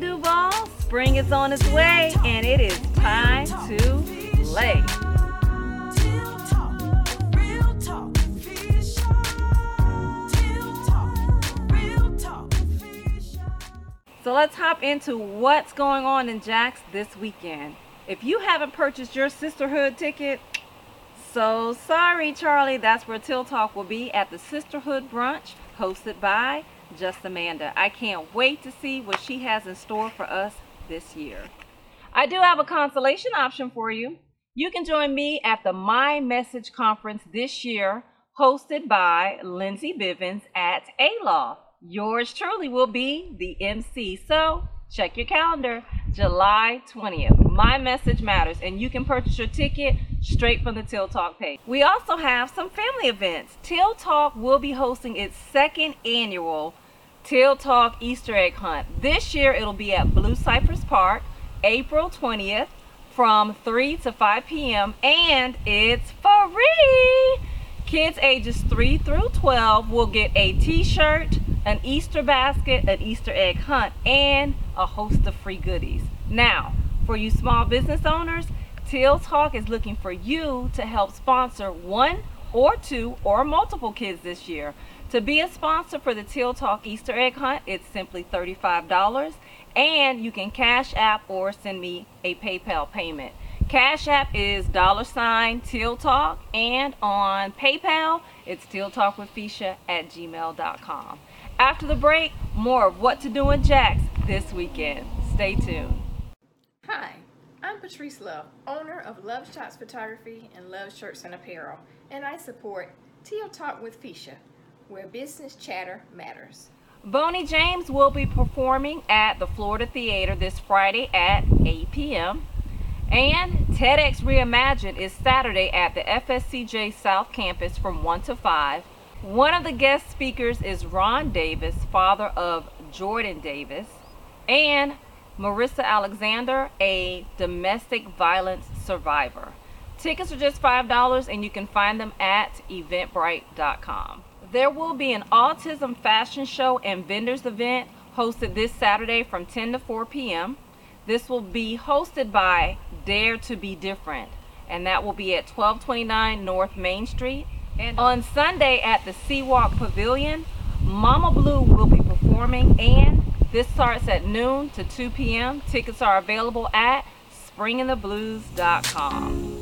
Duval. Spring is on its way, and it is time to play. So let's hop into what's going on in Jax this weekend. If you haven't purchased your sisterhood ticket, so sorry, Charlie. That's where Teal Talk will be at the Sisterhood Brunch, hosted by Just Amanda. I can't wait to see what she has in store for us this year. I do have a consolation option for you. You can join me at the My Message Conference this year, hosted by Lindsay Bivens at A-Law. Yours truly will be the MC. So check your calendar, July 20th. My message matters, and you can purchase your ticket straight from the Teal Talk page. We also have some family events. Teal Talk will be hosting its second annual Teal Talk Easter egg hunt. This year it'll be at Blue Cypress Park, April 20th from 3 to 5 p.m. and it's free. Kids ages 3 through 12 will get a t-shirt, an Easter basket, an Easter egg hunt, and a host of free goodies. Now, for you small business owners, Teal Talk is looking for you to help sponsor one or two or multiple kids this year. To be a sponsor for the Teal Talk Easter egg hunt, it's simply $35 and you can cash app or send me a PayPal payment. Cash App is dollar sign Teal Talk, and on PayPal, it's Teal Talk with Fisha at gmail.com. After the break, more of what to do in Jax this weekend. Stay tuned. Hi, I'm Patrice Love, owner of Love Shots Photography and Love Shirts and Apparel, and I support Teal Talk with Fisha, where business chatter matters. Boney James will be performing at the Florida Theater this Friday at 8 p.m. And TEDx Reimagined is Saturday at the FSCJ South Campus from 1 to 5. One of the guest speakers is Ron Davis, father of Jordan Davis, and Marissa Alexander, a domestic violence survivor. Tickets are just $5 and you can find them at eventbrite.com. There will be an autism fashion show and vendors event hosted this Saturday from 10 to 4 p.m. This will be hosted by Dare to Be Different, and that will be at 1229 North Main Street. And on Sunday at the Seawalk Pavilion, Mama Blue will be performing, and this starts at noon to 2 p.m. Tickets are available at springingtheblues.com.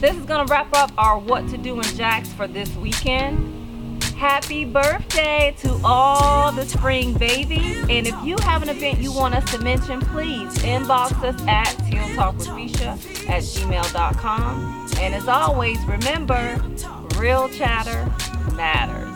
This is going to wrap up our What to Do in Jax for this weekend. Happy birthday to all the spring babies. And if you have an event you want us to mention, please inbox us at tealtalkwithfisha at gmail.com. And as always, remember, real chatter matters.